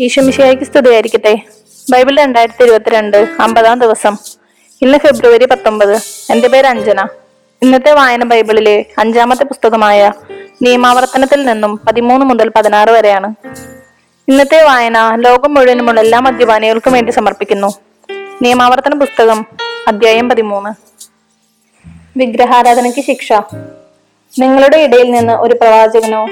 ഈശോമിശിയായിക്ക് സ്തുതിയായിരിക്കട്ടെ. ബൈബിൾ രണ്ടായിരത്തി ഇരുപത്തിരണ്ട് അമ്പതാം ദിവസം. ഇന്ന് ഫെബ്രുവരി പത്തൊമ്പത്. എന്റെ പേര് അഞ്ജന. ഇന്നത്തെ വായന ബൈബിളിലെ അഞ്ചാമത്തെ പുസ്തകമായ നിയമാവർത്തനത്തിൽ നിന്നും പതിമൂന്ന് മുതൽ പതിനാറ് വരെയാണ്. ഇന്നത്തെ വായന ലോകം മുഴുവനുമുള്ള എല്ലാ മദ്യപാനികൾക്കും വേണ്ടി സമർപ്പിക്കുന്നു. നിയമാവർത്തന പുസ്തകം അധ്യായം പതിമൂന്ന്. വിഗ്രഹാരാധനയ്ക്ക് ശിക്ഷ. നിങ്ങളുടെ ഇടയിൽ നിന്ന് ഒരു പ്രവാചകനോ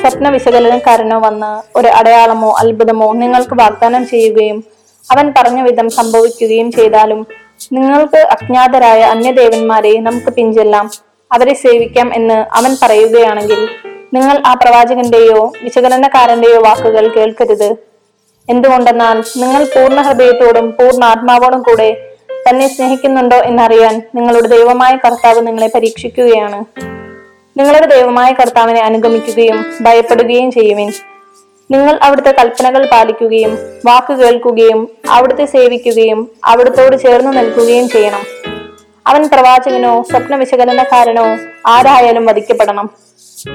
സ്വപ്ന വിശകലനക്കാരനോ വന്ന് ഒരു അടയാളമോ അത്ഭുതമോ നിങ്ങൾക്ക് വാഗ്ദാനം ചെയ്യുകയും അവൻ പറഞ്ഞ വിധം സംഭവിക്കുകയും ചെയ്താലും നിങ്ങൾക്ക് അജ്ഞാതരായ അന്യദേവന്മാരെ നമുക്ക് പിഞ്ചെല്ലാം അവരെ സേവിക്കാം എന്ന് അവൻ പറയുകയാണെങ്കിൽ നിങ്ങൾ ആ പ്രവാചകന്റെയോ വിശകലനക്കാരന്റെയോ വാക്കുകൾ കേൾക്കരുത്. എന്തുകൊണ്ടെന്നാൽ നിങ്ങൾ പൂർണ ഹൃദയത്തോടും പൂർണ ആത്മാവോടും കൂടെ തന്നെ സ്നേഹിക്കുന്നുണ്ടോ എന്നറിയാൻ നിങ്ങളുടെ ദൈവമായ കർത്താവ് നിങ്ങളെ പരീക്ഷിക്കുകയാണ്. നിങ്ങളുടെ ദൈവമായ കർത്താവിനെ അനുഗമിക്കുകയും ഭയപ്പെടുകയും ചെയ്യുവിൻ. നിങ്ങൾ അവിടുത്തെ കൽപ്പനകൾ പാലിക്കുകയും വാക്ക് കേൾക്കുകയും അവിടുത്തെ സേവിക്കുകയും അവിടുത്തോട് ചേർന്ന് നിൽക്കുകയും ചെയ്യണം. അവൻ പ്രവാചകനോ സ്വപ്ന വിശകലനക്കാരനോ ആരായാലും വധിക്കപ്പെടണം.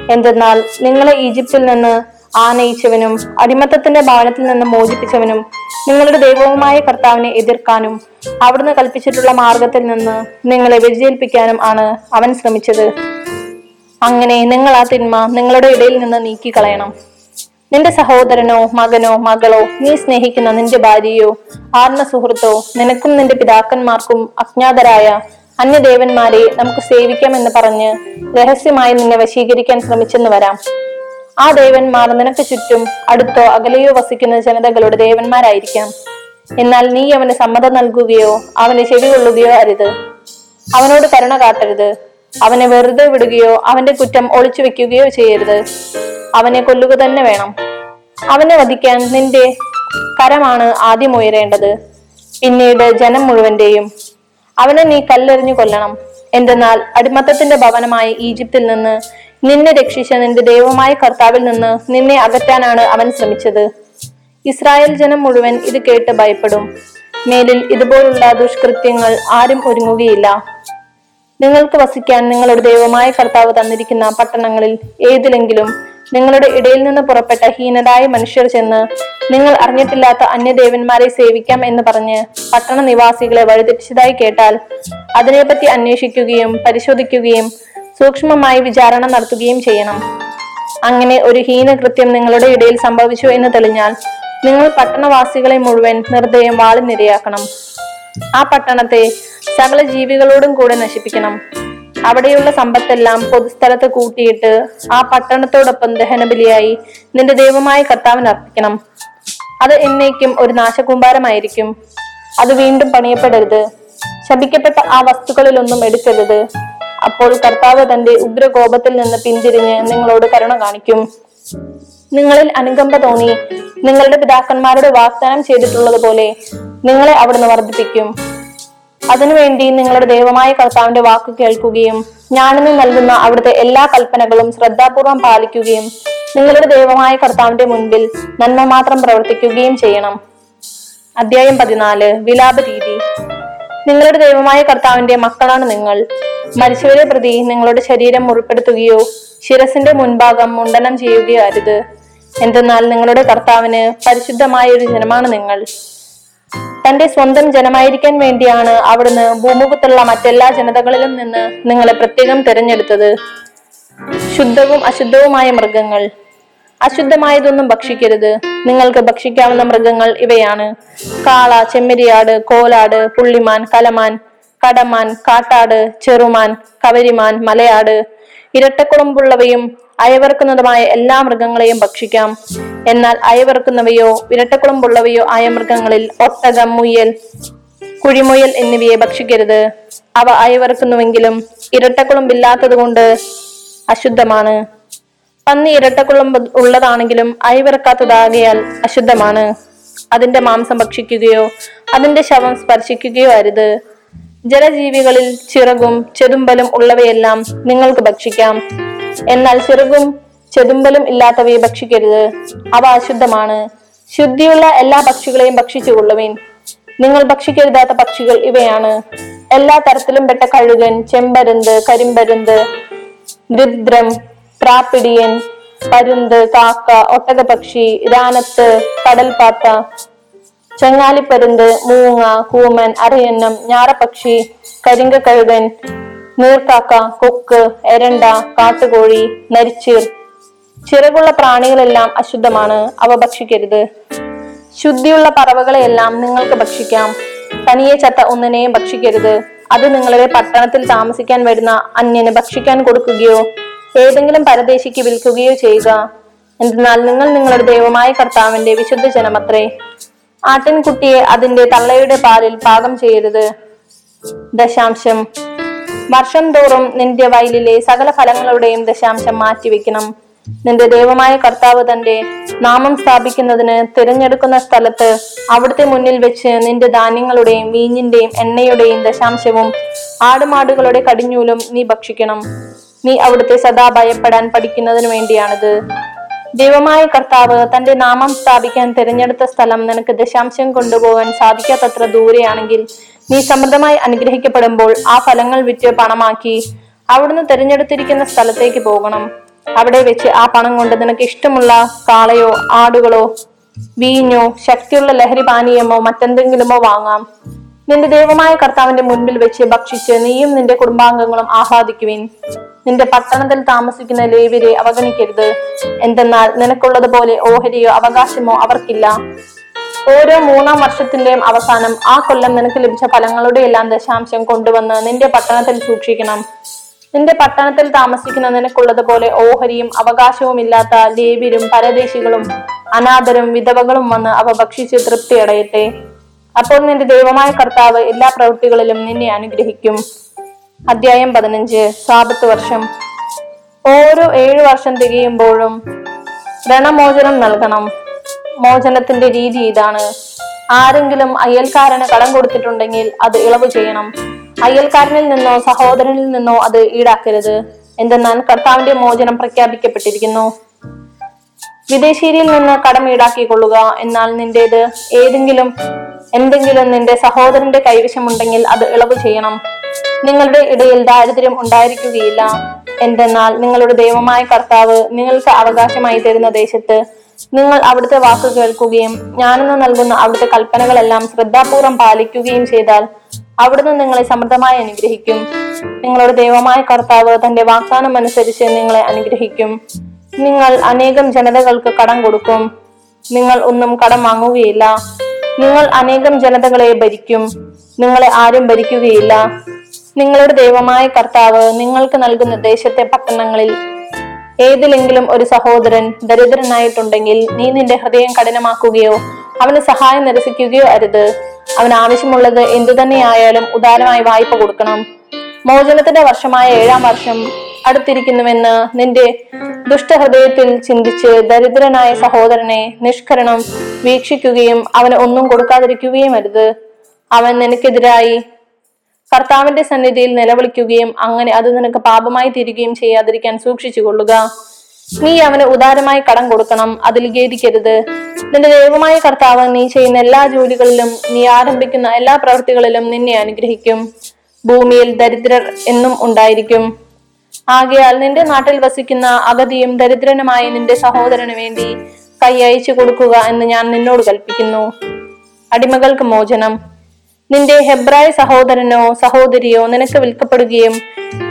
എന്തെന്നാൽ നിങ്ങളെ ഈജിപ്തിൽ നിന്ന് ആനയിച്ചവനും അടിമത്തത്തിന്റെ ഭവനത്തിൽ നിന്ന് മോചിപ്പിച്ചവനും നിങ്ങളുടെ ദൈവവുമായ കർത്താവിനെ എതിർക്കാനും അവിടുന്ന് കൽപ്പിച്ചിട്ടുള്ള മാർഗത്തിൽ നിന്ന് നിങ്ങളെ വ്യതിചേൽപ്പിക്കാനും ആണ് അവൻ ശ്രമിച്ചത്. അങ്ങനെ നിങ്ങൾ ആ തിന്മ നിങ്ങളുടെ ഇടയിൽ നിന്ന് നീക്കി കളയണം നിന്റെ സഹോദരനോ മകനോ മകളോ നീ സ്നേഹിക്കുന്ന നിന്റെ ഭാര്യയോ ആർന്ന സുഹൃത്തോ നിനക്കും നിന്റെ പിതാക്കന്മാർക്കും അജ്ഞാതരായ അന്യദേവന്മാരെ നമുക്ക് സേവിക്കാമെന്ന് പറഞ്ഞ് രഹസ്യമായി നിന്നെ വശീകരിക്കാൻ ശ്രമിച്ചെന്ന് വരാം. ആ ദേവന്മാർ നിനക്ക് ചുറ്റും അടുത്തോ അകലെയോ വസിക്കുന്ന ജനതകളുടെ ദേവന്മാരായിരിക്കാം. എന്നാൽ നീ അവന് സമ്മതം നൽകുകയോ അവന് ചെവി കൊള്ളുകയോ അരുത്. അവനോട് കരുണ കാട്ടരുത്. അവനെ വെറുതെ വിടുകയോ അവന്റെ കുറ്റം ഒളിച്ചു വെക്കുകയോ ചെയ്യരുത്. അവനെ കൊല്ലുക തന്നെ വേണം. അവനെ വധിക്കാൻ നിന്റെ കരമാണ് ആദ്യം ഉയരേണ്ടത്. പിന്നീട് ജനം മുഴുവന്റെയും അവനെ നീ കല്ലെറിഞ്ഞു കൊല്ലണം. എന്തെന്നാൽ അടിമത്തത്തിന്റെ ഭവനമായ ഈജിപ്തിൽ നിന്ന് നിന്നെ രക്ഷിച്ച നിന്റെ ദൈവമായ കർത്താവിൽ നിന്ന് നിന്നെ അകറ്റാനാണ് അവൻ ശ്രമിച്ചത്. ഇസ്രായേൽ ജനം മുഴുവൻ ഇത് കേട്ട് ഭയപ്പെടും. മേലിൽ ഇതുപോലുള്ള ദുഷ്കൃത്യങ്ങൾ ആരും ഒരുങ്ങുകയില്ല. നിങ്ങൾക്ക് വസിക്കാൻ നിങ്ങളുടെ ദൈവമായ കർത്താവ് തന്നിരിക്കുന്ന പട്ടണങ്ങളിൽ ഏതിലെങ്കിലും നിങ്ങളുടെ ഇടയിൽ നിന്ന് പുറപ്പെട്ട ഹീനരായ മനുഷ്യർ ചെന്ന് നിങ്ങൾ അറിഞ്ഞിട്ടില്ലാത്ത അന്യദേവന്മാരെ സേവിക്കാം എന്ന് പറഞ്ഞ് പട്ടണ നിവാസികളെ വഴിതെറ്റിച്ചതായി കേട്ടാൽ അതിനെപ്പറ്റി അന്വേഷിക്കുകയും പരിശോധിക്കുകയും സൂക്ഷ്മമായി വിചാരണ നടത്തുകയും ചെയ്യണം. അങ്ങനെ ഒരു ഹീനകൃത്യം നിങ്ങളുടെ ഇടയിൽ സംഭവിച്ചു എന്ന് തെളിഞ്ഞാൽ നിങ്ങൾ പട്ടണവാസികളെ മുഴുവൻ നിർദ്ദയം വാളിനിരയാക്കണം. ആ പട്ടണത്തെ സകല ജീവികളോടും കൂടെ നശിപ്പിക്കണം. അവിടെയുള്ള സമ്പത്തെല്ലാം പൊതുസ്ഥലത്ത് കൂട്ടിയിട്ട് ആ പട്ടണത്തോടൊപ്പം ദഹനബലിയായി നിന്റെ ദൈവമായ കർത്താവിന് അർപ്പിക്കണം. അത് എന്നേക്കും ഒരു നാശകൂമ്പാരമായിരിക്കും. അത് വീണ്ടും പണിയപ്പെടരുത്. ശപിക്കപ്പെട്ട ആ വസ്തുക്കളിലൊന്നും എടുക്കരുത്. അപ്പോൾ കർത്താവ് തന്റെ ഉഗ്രകോപത്തിൽ നിന്ന് പിന്തിരിഞ്ഞ് നിങ്ങളോട് കരുണ കാണിക്കും. നിങ്ങളിൽ അനുകമ്പ തോന്നി നിങ്ങളുടെ പിതാക്കന്മാരോട് വാഗ്ദാനം ചെയ്തിട്ടുള്ളത് പോലെ നിങ്ങളെ അവിടുന്ന് വർദ്ധിപ്പിക്കും. അതിനുവേണ്ടി നിങ്ങളുടെ ദൈവമായ കർത്താവിന്റെ വാക്ക് കേൾക്കുകയും ഞാനിന്ന് നൽകുന്ന അവിടുത്തെ എല്ലാ കൽപ്പനകളും ശ്രദ്ധാപൂർവം പാലിക്കുകയും നിങ്ങളുടെ ദൈവമായ കർത്താവിന്റെ മുൻപിൽ നന്മ മാത്രം പ്രവർത്തിക്കുകയും ചെയ്യണം. അധ്യായം പതിനാല് വിലാപ രീതി. നിങ്ങളുടെ ദൈവമായ കർത്താവിന്റെ മക്കളാണ് നിങ്ങൾ. മരിച്ചവരെ പ്രതി നിങ്ങളുടെ ശരീരം മുറിപ്പെടുത്തുകയോ ശിരസിന്റെ മുൻഭാഗം മുണ്ടനം ചെയ്യുകയോ അരുത്. എന്തെന്നാൽ നിങ്ങളുടെ കർത്താവിന് പരിശുദ്ധമായ ഒരു ജനമാണ് നിങ്ങൾ. തന്റെ സ്വന്തം ജനമായിരിക്കാൻ വേണ്ടിയാണ് അവിടുന്ന് ഭൂമുഖത്തുള്ള മറ്റെല്ലാ ജനതകളിലും നിന്ന് നിങ്ങളെ പ്രത്യേകം തിരഞ്ഞെടുത്തത്. ശുദ്ധവും അശുദ്ധവുമായ മൃഗങ്ങൾ. അശുദ്ധമായതൊന്നും ഭക്ഷിക്കരുത്. നിങ്ങൾക്ക് ഭക്ഷിക്കാവുന്ന മൃഗങ്ങൾ ഇവയാണ്. കാള ചെമ്മരിയാട് കോലാട് പുള്ളിമാൻ കലമാൻ കടമാൻ കാട്ടാട് ചെറുമാൻ കവരിമാൻ മലയാട് ഇരട്ടക്കുളമ്പുള്ളവയും അയവർക്കുന്നതുമായ എല്ലാ മൃഗങ്ങളെയും ഭക്ഷിക്കാം. എന്നാൽ അയവർക്കുന്നവയോ ഇരട്ടക്കുളമ്പുള്ളവയോ ആയ മൃഗങ്ങളിൽ ഒട്ടകം മുയൽ കുഴിമുയൽ എന്നിവയെ ഭക്ഷിക്കരുത്. അവ അയവറുക്കുന്നുവെങ്കിലും ഇരട്ടക്കുളമ്പില്ലാത്തത് കൊണ്ട് അശുദ്ധമാണ്. പന്നി ഇരട്ടക്കുളമ്പ് ഉള്ളതാണെങ്കിലും അയവിറക്കാത്തതാകിയാൽ അശുദ്ധമാണ്. അതിന്റെ മാംസം ഭക്ഷിക്കുകയോ അതിന്റെ ശവം സ്പർശിക്കുകയോ അരുത്. ജലജീവികളിൽ ചിറകും ചെതുമ്പലും ഉള്ളവയെല്ലാം നിങ്ങൾക്ക് ഭക്ഷിക്കാം. എന്നാൽ ചിറകും ചെതുമ്പലും ഇല്ലാത്തവയെ ഭക്ഷിക്കരുത്. അവ അശുദ്ധമാണ്. ശുദ്ധിയുള്ള എല്ലാ പക്ഷികളെയും ഭക്ഷിച്ചുകൊള്ളുവിൻ നിങ്ങൾ ഭക്ഷിക്കരുതാത്ത പക്ഷികൾ ഇവയാണ്. എല്ലാ തരത്തിലും പെട്ട കഴുകൻ ചെമ്പരുന്ത് കരിമ്പരുന്ത് ഗൃദ്രം പ്രാപ്പിടിയൻ പരുന്ത് കാക്ക ഒട്ടകപക്ഷി രാനത്ത് കടൽപ്പാത്ത ചെങ്ങാലിപ്പരുന്ത് മൂങ്ങ കൂമൻ അരയന്നം ഞാറപ്പക്ഷി കരിങ്കക്കഴുകൻ നീർക്കാക്ക കൊക്ക് എരണ്ട കാട്ടുകോഴി നരിച്ചീർ. ചിറകുള്ള പ്രാണികളെല്ലാം അശുദ്ധമാണ്. അവ ഭക്ഷിക്കരുത്. ശുദ്ധിയുള്ള പറവകളെയെല്ലാം നിങ്ങൾക്ക് ഭക്ഷിക്കാം. തനിയെ ചത്ത ഒന്നിനെയും ഭക്ഷിക്കരുത്. അത് നിങ്ങളുടെ പട്ടണത്തിൽ താമസിക്കാൻ വരുന്ന അന്യന് ഭക്ഷിക്കാൻ കൊടുക്കുകയോ ഏതെങ്കിലും പരദേശിക്ക് വിൽക്കുകയോ ചെയ്യുക. എന്തെന്നാൽ നിങ്ങൾ നിങ്ങളുടെ ദൈവമായ കർത്താവിന്റെ വിശുദ്ധ ജനമത്രേ. ആട്ടിൻകുട്ടിയെ അതിന്റെ തള്ളയുടെ പാലിൽ പാകം ചെയ്യരുത്. ദശാംശം. വർഷം തോറും നിന്റെ വയലിലെ സകല ഫലങ്ങളുടെയും ദശാംശം മാറ്റിവെക്കണം. നിന്റെ ദൈവമായ കർത്താവ് തന്റെ നാമം സ്ഥാപിക്കുന്നതിന് തിരഞ്ഞെടുക്കുന്ന സ്ഥലത്ത് അവിടുത്തെ മുന്നിൽ വെച്ച് നിന്റെ ധാന്യങ്ങളുടെയും വീഞ്ഞിന്റെയും എണ്ണയുടെയും ദശാംശവും ആടുമാടുകളുടെ കടിഞ്ഞൂലും നീ ഭക്ഷിക്കണം. നീ അവിടുത്തെ സദാ ഭയപ്പെടാൻ പഠിക്കുന്നതിന് വേണ്ടിയാണിത്. ദൈവമായ കർത്താവ് തന്റെ നാമം സ്ഥാപിക്കാൻ തിരഞ്ഞെടുത്ത സ്ഥലം നിനക്ക് ദശാംശം കൊണ്ടുപോകാൻ സാധിക്കാത്തത്ര ദൂരെയാണെങ്കിൽ നീ സമൃദ്ധമായി അനുഗ്രഹിക്കപ്പെടുമ്പോൾ ആ ഫലങ്ങൾ വിറ്റ് പണമാക്കി അവിടുന്ന് തിരഞ്ഞെടുത്തിരിക്കുന്ന സ്ഥലത്തേക്ക് പോകണം. അവിടെ വെച്ച് ആ പണം കൊണ്ട് നിനക്ക് ഇഷ്ടമുള്ള കാളയോ ആടുകളോ വീഞ്ഞോ ശക്തിയുള്ള ലഹരി പാനീയമോ മറ്റെന്തെങ്കിലുമോ വാങ്ങാം. നിന്റെ ദൈവമായ കർത്താവിന്റെ മുൻപിൽ വെച്ച് ഭക്ഷിച്ച് നീയും നിന്റെ കുടുംബാംഗങ്ങളും ആഹ്ലാദിക്കുവിൻ. നിന്റെ പട്ടണത്തിൽ താമസിക്കുന്ന ലേവിരെ അവഗണിക്കരുത്. എന്തെന്നാൽ നിനക്കുള്ളതുപോലെ ഓഹരിയോ അവകാശമോ അവർക്കില്ല. ഓരോ മൂന്നാം വർഷത്തിന്റെയും അവസാനം ആ കൊല്ലം നിനക്ക് ലഭിച്ച ഫലങ്ങളുടെ എല്ലാം ദശാംശം കൊണ്ടുവന്ന് നിന്റെ പട്ടണത്തിൽ സൂക്ഷിക്കണം. നിന്റെ പട്ടണത്തിൽ താമസിക്കുന്ന നിനക്കുള്ളതുപോലെ ഓഹരിയും അവകാശവും ഇല്ലാത്ത ലേവ്യരും പരദേശികളും അനാഥരും വിധവകളും വന്ന് അവ ഭക്ഷിച്ച് തൃപ്തിയടയട്ടെ. അപ്പോൾ നിന്റെ ദൈവമായ കർത്താവ് എല്ലാ പ്രവൃത്തികളിലും നിന്നെ അനുഗ്രഹിക്കും. അധ്യായം പതിനഞ്ച്. സാപത്ത് വർഷം. ഓരോ ഏഴു വർഷം തികയുമ്പോഴും രണമോചനം നൽകണം. മോചനത്തിന്റെ രീതി ഇതാണ്. ആരെങ്കിലും അയൽക്കാരന് കടം കൊടുത്തിട്ടുണ്ടെങ്കിൽ അത് ഇളവ് ചെയ്യണം. അയൽക്കാരനിൽ നിന്നോ സഹോദരനിൽ നിന്നോ അത് ഈടാക്കരുത്. എന്തെന്നാൽ കർത്താവിന്റെ മോചനം പ്രഖ്യാപിക്കപ്പെട്ടിരിക്കുന്നു. വിദേശീയരിൽ നിന്ന് കടം ഈടാക്കിക്കൊള്ളുക എന്നാൽ നിന്റേത് ഏതെങ്കിലും എന്തെങ്കിലും നിന്റെ സഹോദരന്റെ കൈവശമുണ്ടെങ്കിൽ അത് ഇളവ് ചെയ്യണം. നിങ്ങളുടെ ഇടയിൽ ദാരിദ്ര്യം ഉണ്ടായിരിക്കുകയില്ല. എന്തെന്നാൽ നിങ്ങളുടെ ദൈവമായ കർത്താവ് നിങ്ങൾക്ക് അവകാശമായി തരുന്ന ദേശത്ത് നിങ്ങൾ അവിടുത്തെ വാക്ക് കേൾക്കുകയും ഞാനെന്ന് നൽകുന്ന അവിടുത്തെ കൽപ്പനകളെല്ലാം ശ്രദ്ധാപൂർവം പാലിക്കുകയും ചെയ്താൽ അവിടുന്ന് നിങ്ങളെ സമൃദ്ധമായി അനുഗ്രഹിക്കും. നിങ്ങളുടെ ദൈവമായ കർത്താവ് തന്റെ വാഗ്ദാനം അനുസരിച്ച് നിങ്ങളെ അനുഗ്രഹിക്കും. നിങ്ങൾ അനേകം ജനതകൾക്ക് കടം കൊടുക്കും. നിങ്ങൾ ഒന്നും കടം വാങ്ങുകയില്ല. നിങ്ങൾ അനേകം ജനതകളെ ഭരിക്കും. നിങ്ങളെ ആരും ഭരിക്കുകയില്ല. നിങ്ങളുടെ ദൈവമായ കർത്താവ് നിങ്ങൾക്ക് നൽകുന്ന ദേശത്തെ പട്ടണങ്ങളിൽ ഏതിലെങ്കിലും ഒരു സഹോദരൻ ദരിദ്രനായിട്ടുണ്ടെങ്കിൽ നീ നിന്റെ ഹൃദയം കഠിനമാക്കുകയോ അവന് സഹായം നിരസിക്കുകയോ അരുത്. അവന് ആവശ്യമുള്ളത് എന്തു തന്നെയായാലും ഉദാരമായി വായ്പ കൊടുക്കണം. മോചനത്തിന്റെ വർഷമായ ഏഴാം വർഷം അടുത്തിരിക്കുന്നുവെന്ന് നിന്റെ ദുഷ്ടഹൃദയത്തിൽ ചിന്തിച്ച് ദരിദ്രനായ സഹോദരനെ നിഷ്കരണം വീക്ഷിക്കുകയും അവന് ഒന്നും കൊടുക്കാതിരിക്കുകയും അരുത്. അവൻ നിനക്കെതിരായി കർത്താവിന്റെ സന്നിധിയിൽ നിലവിളിക്കുകയും അങ്ങനെ അത് നിനക്ക് പാപമായി തീരുകയും ചെയ്യാതിരിക്കാൻ സൂക്ഷിച്ചു കൊള്ളുക നീ അവന് ഉദാരമായി കടം കൊടുക്കണം അതിൽ ഖേദിക്കരുത്. നിന്റെ ദൈവമായ കർത്താവ് നീ ചെയ്യുന്ന എല്ലാ ജോലികളിലും നീ ആരംഭിക്കുന്ന എല്ലാ പ്രവൃത്തികളിലും നിന്നെ അനുഗ്രഹിക്കും. ഭൂമിയിൽ ദരിദ്രർ എന്നും ഉണ്ടായിരിക്കും. ആകയാൽ നിന്റെ നാട്ടിൽ വസിക്കുന്ന അഗതിയും ദരിദ്രനുമായ നിന്റെ സഹോദരന് വേണ്ടി കൈ അയച്ചു കൊടുക്കുക എന്ന് ഞാൻ നിന്നോട് കൽപ്പിക്കുന്നു. അടിമകൾക്ക് മോചനം. നിന്റെ ഹെബ്രായ സഹോദരനോ സഹോദരിയോ നിനക്ക് വിൽക്കപ്പെടുകയും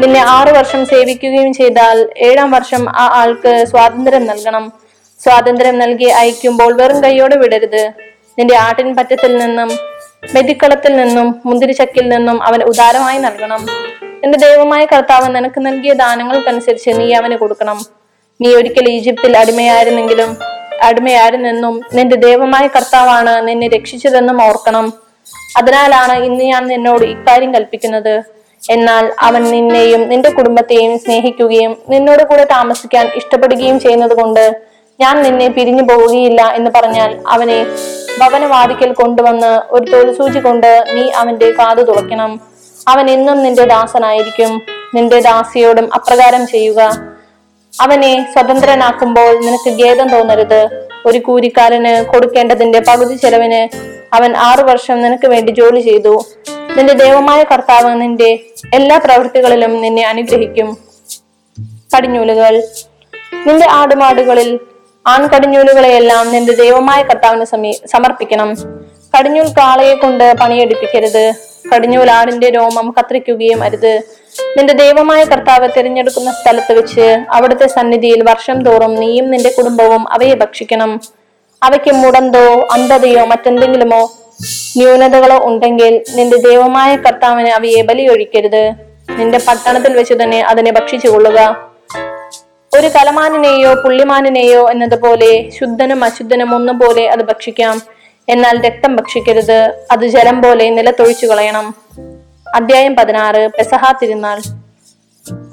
നിന്നെ ആറു വർഷം സേവിക്കുകയും ചെയ്താൽ ഏഴാം വർഷം ആ ആൾക്ക് സ്വാതന്ത്ര്യം നൽകണം. സ്വാതന്ത്ര്യം നൽകി അയക്കുമ്പോൾ വെറും കൈയോടെ വിടരുത്. നിന്റെ ആട്ടിൻ പറ്റത്തിൽ നിന്നും മെതിക്കളത്തിൽ നിന്നും മുന്തിരിച്ചക്കിൽ നിന്നും അവന് ഉദാരമായി നൽകണം. നിന്റെ ദൈവമായ കർത്താവ് നിനക്ക് നൽകിയ ദാനങ്ങൾക്കനുസരിച്ച് നീ അവന് കൊടുക്കണം. നീ ഒരിക്കൽ ഈജിപ്തിൽ അടിമയായിരുന്നെങ്കിലും അടിമയായിരുന്നെന്നും നിന്റെ ദൈവമായ കർത്താവാണ് നിന്നെ രക്ഷിച്ചതെന്നും ഓർക്കണം. അതിനാലാണ് ഇന്ന് ഞാൻ നിന്നോട് ഇക്കാര്യം കൽപ്പിക്കുന്നത്. എന്നാൽ അവൻ നിന്നെയും നിന്റെ കുടുംബത്തെയും സ്നേഹിക്കുകയും നിന്നോട് കൂടെ താമസിക്കാൻ ഇഷ്ടപ്പെടുകയും ചെയ്യുന്നത് കൊണ്ട് ഞാൻ നിന്നെ പിരിഞ്ഞു പോവുകയില്ല എന്ന് പറഞ്ഞാൽ അവനെ ഭവനവാതിക്കൽ കൊണ്ടുവന്ന് ഒരു തൊഴിൽസൂചി കൊണ്ട് നീ അവന്റെ കാതു തുളയ്ക്കണം അവൻ എന്നും നിന്റെ ദാസനായിരിക്കും. നിന്റെ ദാസിയോടും അപ്രകാരം ചെയ്യുക. അവനെ സ്വതന്ത്രനാക്കുമ്പോൾ നിനക്ക് ഖേദം തോന്നരുത്. ഒരു കൂലിക്കാരന് കൊടുക്കേണ്ടതിന്റെ പകുതി ചെലവിന് അവൻ ആറു വർഷം നിനക്ക് വേണ്ടി ജോലി ചെയ്തു. നിന്റെ ദൈവമായ കർത്താവ് നിന്റെ എല്ലാ പ്രവൃത്തികളിലും നിന്നെ അനുഗ്രഹിക്കും. കടിഞ്ഞൂലുകൾ. നിന്റെ ആടുമാടുകളിൽ ആൺകടിഞ്ഞൂലുകളെയെല്ലാം നിന്റെ ദൈവമായ കർത്താവിന് സമീ സമർപ്പിക്കണം. കടിഞ്ഞൂൽ കാളയെ കൊണ്ട് പണിയെടുപ്പിക്കരുത്. കടിഞ്ഞൂൽ ആടിന്റെ രോമം കത്രിക്കുകയും അരുത്. നിന്റെ ദൈവമായ കർത്താവ് തിരഞ്ഞെടുക്കുന്ന സ്ഥലത്ത് വെച്ച് അവിടുത്തെ സന്നിധിയിൽ വർഷം തോറും നീയും നിന്റെ കുടുംബവും അവയെ ഭക്ഷിക്കണം. അവയ്ക്ക് മുടന്തോ അന്ധതയോ മറ്റെന്തെങ്കിലുമോ ന്യൂനതകളോ ഉണ്ടെങ്കിൽ നിന്റെ ദൈവമായ കർത്താവിന് അവയെ ബലിയൊഴിക്കരുത്. നിന്റെ പട്ടണത്തിൽ വെച്ച് തന്നെ അതിനെ ഭക്ഷിച്ചു കൊള്ളുക. ഒരു കലമാനിനെയോ പുള്ളിമാനിനെയോ എന്നതുപോലെ ശുദ്ധനും അശുദ്ധനും ഒന്നുപോലെ അത് ഭക്ഷിക്കാം. എന്നാൽ രക്തം ഭക്ഷിക്കരുത്. അത് ജലം പോലെ നിലത്തൊഴിച്ചു കളയണം. അധ്യായം പതിനാറ് പെസഹ തിരുനാൾ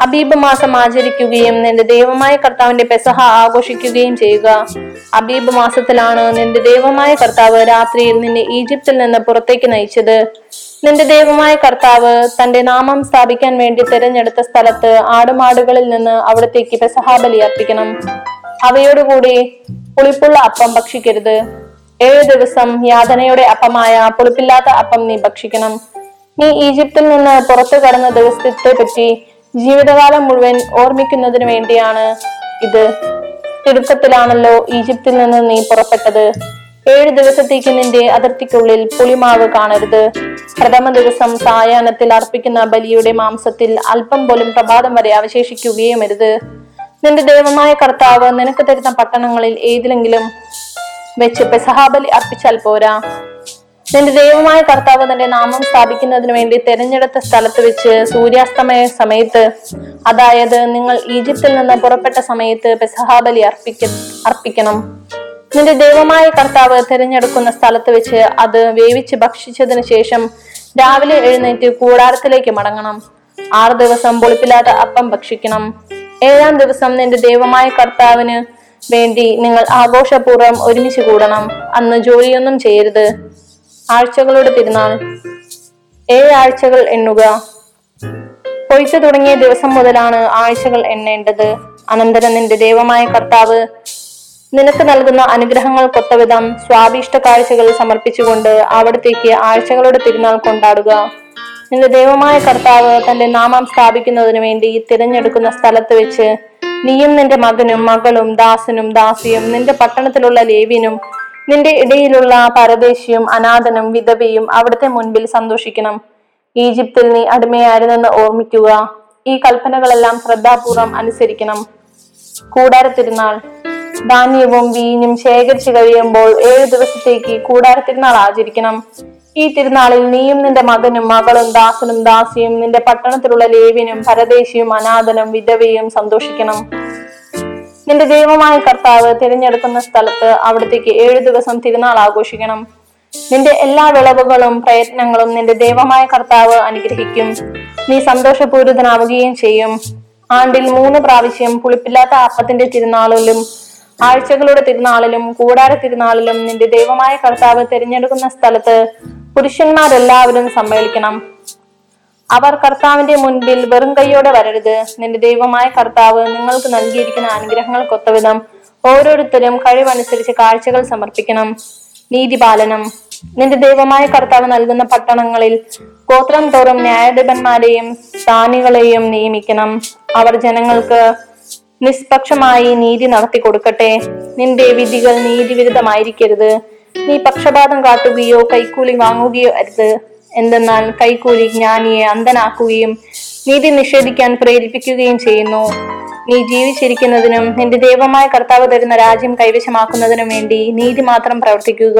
അബീബ് മാസം ആചരിക്കുകയും നിന്റെ ദൈവമായ കർത്താവിന്റെ പെസഹ ആഘോഷിക്കുകയും ചെയ്യുക. അബീബ് മാസത്തിലാണ് നിന്റെ ദൈവമായ കർത്താവ് രാത്രിയിൽ നിന്നെ ഈജിപ്തിൽ നിന്ന് പുറത്തേക്ക് നയിച്ചത്. നിന്റെ ദൈവമായ കർത്താവ് തന്റെ നാമം സ്ഥാപിക്കാൻ വേണ്ടി തിരഞ്ഞെടുത്ത സ്ഥലത്ത് ആടുമാടുകളിൽ നിന്ന് അവിടത്തേക്ക് പെസഹാബലി അർപ്പിക്കണം. അവയോടുകൂടി പുളിപ്പുള്ള അപ്പം ഭക്ഷിക്കരുത്. ഏഴു ദിവസം യാതനയുടെ അപ്പമായ പുളിപ്പില്ലാത്ത അപ്പം നീ ഭക്ഷിക്കണം. നീ ഈജിപ്തിൽ നിന്ന് പുറത്തു കടന്ന ദിവസത്തെ പറ്റി ജീവിതകാലം മുഴുവൻ ഓർമ്മിക്കുന്നതിന് വേണ്ടിയാണ് ഇത്. തിടുക്കത്തിലാണല്ലോ ഈജിപ്തിൽ നിന്ന് നീ പുറപ്പെട്ടത്. ഏഴ് ദിവസത്തേക്ക് നിന്റെ അതിർത്തിക്കുള്ളിൽ പുളിമാവ് കാണരുത്. പ്രഥമ ദിവസം സായാഹ്നത്തിൽ അർപ്പിക്കുന്ന ബലിയുടെ മാംസത്തിൽ അല്പം പോലും പ്രഭാതം വരെ അവശേഷിക്കുകയും അരുത് നിന്റെ ദൈവമായ കർത്താവ് നിനക്ക് തരുന്ന പട്ടണങ്ങളിൽ ഏതിലെങ്കിലും വെച്ച് പെസഹാബലി അർപ്പിച്ചാൽ പോരാ. നിന്റെ ദൈവമായ കർത്താവ് തന്റെ നാമം സ്ഥാപിക്കുന്നതിന് വേണ്ടി തെരഞ്ഞെടുത്ത സ്ഥലത്ത് വെച്ച് സൂര്യാസ്തമയ സമയത്ത് അതായത് നിങ്ങൾ ഈജിപ്തിൽ നിന്ന് പുറപ്പെട്ട സമയത്ത് പെസഹാബലി അർപ്പിക്ക അർപ്പിക്കണം. നിന്റെ ദൈവമായ കർത്താവ് തിരഞ്ഞെടുക്കുന്ന സ്ഥലത്ത് വെച്ച് അത് വേവിച്ച് ഭക്ഷിച്ചതിന് ശേഷം രാവിലെ എഴുന്നേറ്റ് കൂടാരത്തിലേക്ക് മടങ്ങണം. ആറ് ദിവസം പൊളിപ്പില്ലാത്ത അപ്പം ഭക്ഷിക്കണം. ഏഴാം ദിവസം നിന്റെ ദൈവമായ കർത്താവിന് വേണ്ടി നിങ്ങൾ ആഘോഷപൂർവം ഒരുമിച്ച് കൂടണം. അന്ന് ജോലിയൊന്നും ചെയ്യരുത്. ആഴ്ചകളുടെ തിരുനാൾ. ഏഴ് ആഴ്ചകൾ എണ്ണുക. കൊയ്ത്തു തുടങ്ങിയ ദിവസം മുതലാണ് ആഴ്ചകൾ എണ്ണേണ്ടത്. അനന്തരം നിന്റെ ദൈവമായ കർത്താവ് നിനക്ക് നൽകുന്ന അനുഗ്രഹങ്ങൾ കൊത്തവിധം സ്വാഭിഷ്ട കാഴ്ചകൾ സമർപ്പിച്ചുകൊണ്ട് അവിടത്തേക്ക് ആഴ്ചകളുടെ തിരുനാൾ കൊണ്ടാടുക. നിന്റെ ദൈവമായ കർത്താവ് തന്റെ നാമം സ്ഥാപിക്കുന്നതിന് വേണ്ടി തിരഞ്ഞെടുക്കുന്ന സ്ഥലത്ത് വെച്ച് നീയും നിന്റെ മകനും മകളും ദാസനും ദാസിയും നിന്റെ പട്ടണത്തിലുള്ള ലേവിനും നിന്റെ ഇടയിലുള്ള പരദേശിയും അനാഥനും വിധവയും അവിടുത്തെ മുൻപിൽ സന്തോഷിക്കണം. ഈജിപ്തിൽ നീ അടിമയായിരുന്നെന്ന് ഓർമ്മിക്കുക. ഈ കൽപ്പനകളെല്ലാം ശ്രദ്ധാപൂർവം അനുസരിക്കണം. കൂടാരത്തിരുന്നാൾ. ധാന്യവും വീഞ്ഞും ശേഖരിച്ചു കഴിയുമ്പോൾ ഏഴു ദിവസത്തേക്ക് കൂടാരത്തിരുന്നാൾ ആചരിക്കണം. ഈ തിരുനാളിൽ നീയും നിന്റെ മകനും മകളും ദാസനും ദാസിയും നിന്റെ പട്ടണത്തിലുള്ള ലേവിനും പരദേശിയും അനാഥനും വിധവയും സന്തോഷിക്കണം. നിന്റെ ദൈവമായ കർത്താവ് തിരഞ്ഞെടുക്കുന്ന സ്ഥലത്ത് അവിടത്തേക്ക് ഏഴു ദിവസം തിരുനാൾ ആഘോഷിക്കണം. നിന്റെ എല്ലാ വിളവുകളും പ്രയത്നങ്ങളും നിന്റെ ദൈവമായ കർത്താവ് അനുഗ്രഹിക്കും. നീ സന്തോഷപൂരിതനാവുകയും ചെയ്യും. ആണ്ടിൽ മൂന്ന് പ്രാവശ്യം പുളിപ്പില്ലാത്ത അപ്പത്തിന്റെ തിരുനാളിലും ആഴ്ചകളുടെ തിരുനാളിലും കൂടാര തിരുനാളിലും നിന്റെ ദൈവമായ കർത്താവ് തിരഞ്ഞെടുക്കുന്ന സ്ഥലത്ത് പുരുഷന്മാരെല്ലാവരും സമ്മേളിക്കണം. അവർ കർത്താവിന്റെ മുൻപിൽ വെറും കൈയോടെ വരരുത്. നിന്റെ ദൈവമായ കർത്താവ് നിങ്ങൾക്ക് നൽകിയിരിക്കുന്ന അനുഗ്രഹങ്ങൾക്കൊത്തവിധം ഓരോരുത്തരും കഴിവനുസരിച്ച് കാഴ്ചകൾ സമർപ്പിക്കണം. നീതിപാലനം. നിന്റെ ദൈവമായ കർത്താവ് നൽകുന്ന പട്ടണങ്ങളിൽ ഗോത്രം തോറും ന്യായാധിപന്മാരെയും സ്ഥാനികളെയും നിയമിക്കണം. അവർ ജനങ്ങൾക്ക് നിഷ്പക്ഷമായി നീതി നടത്തി കൊടുക്കട്ടെ. നിന്റെ വിധികൾ നീതിവിരുദ്ധമായിരിക്കരുത്. നീ പക്ഷപാതം കാട്ടുകയോ കൈക്കൂലി വാങ്ങുകയോ അരുത്. എന്തെന്നാൽ കൈക്കൂലി ജ്ഞാനിയെ അന്ധനാക്കുകയും നീതി നിഷേധിക്കാൻ പ്രേരിപ്പിക്കുകയും ചെയ്യുന്നു. നീ ജീവിച്ചിരിക്കുന്നതിനും നിന്റെ ദൈവമായ കർത്താവ് തരുന്ന രാജ്യം കൈവശമാക്കുന്നതിനും വേണ്ടി നീതി മാത്രം പ്രവർത്തിക്കുക.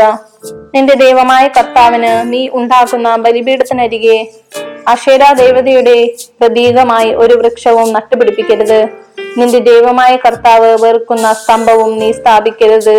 നിന്റെ ദൈവമായ കർത്താവിന് നീ ഉണ്ടാക്കുന്ന ബലിപീഠത്തിനരികെ അക്ഷേര ദേവതയുടെ പ്രതീകമായി ഒരു വൃക്ഷവും നട്ടുപിടിപ്പിക്കരുത്. നിന്റെ ദൈവമായ കർത്താവ് വെറുക്കുന്ന സ്തംഭവും നീ സ്ഥാപിക്കരുത്.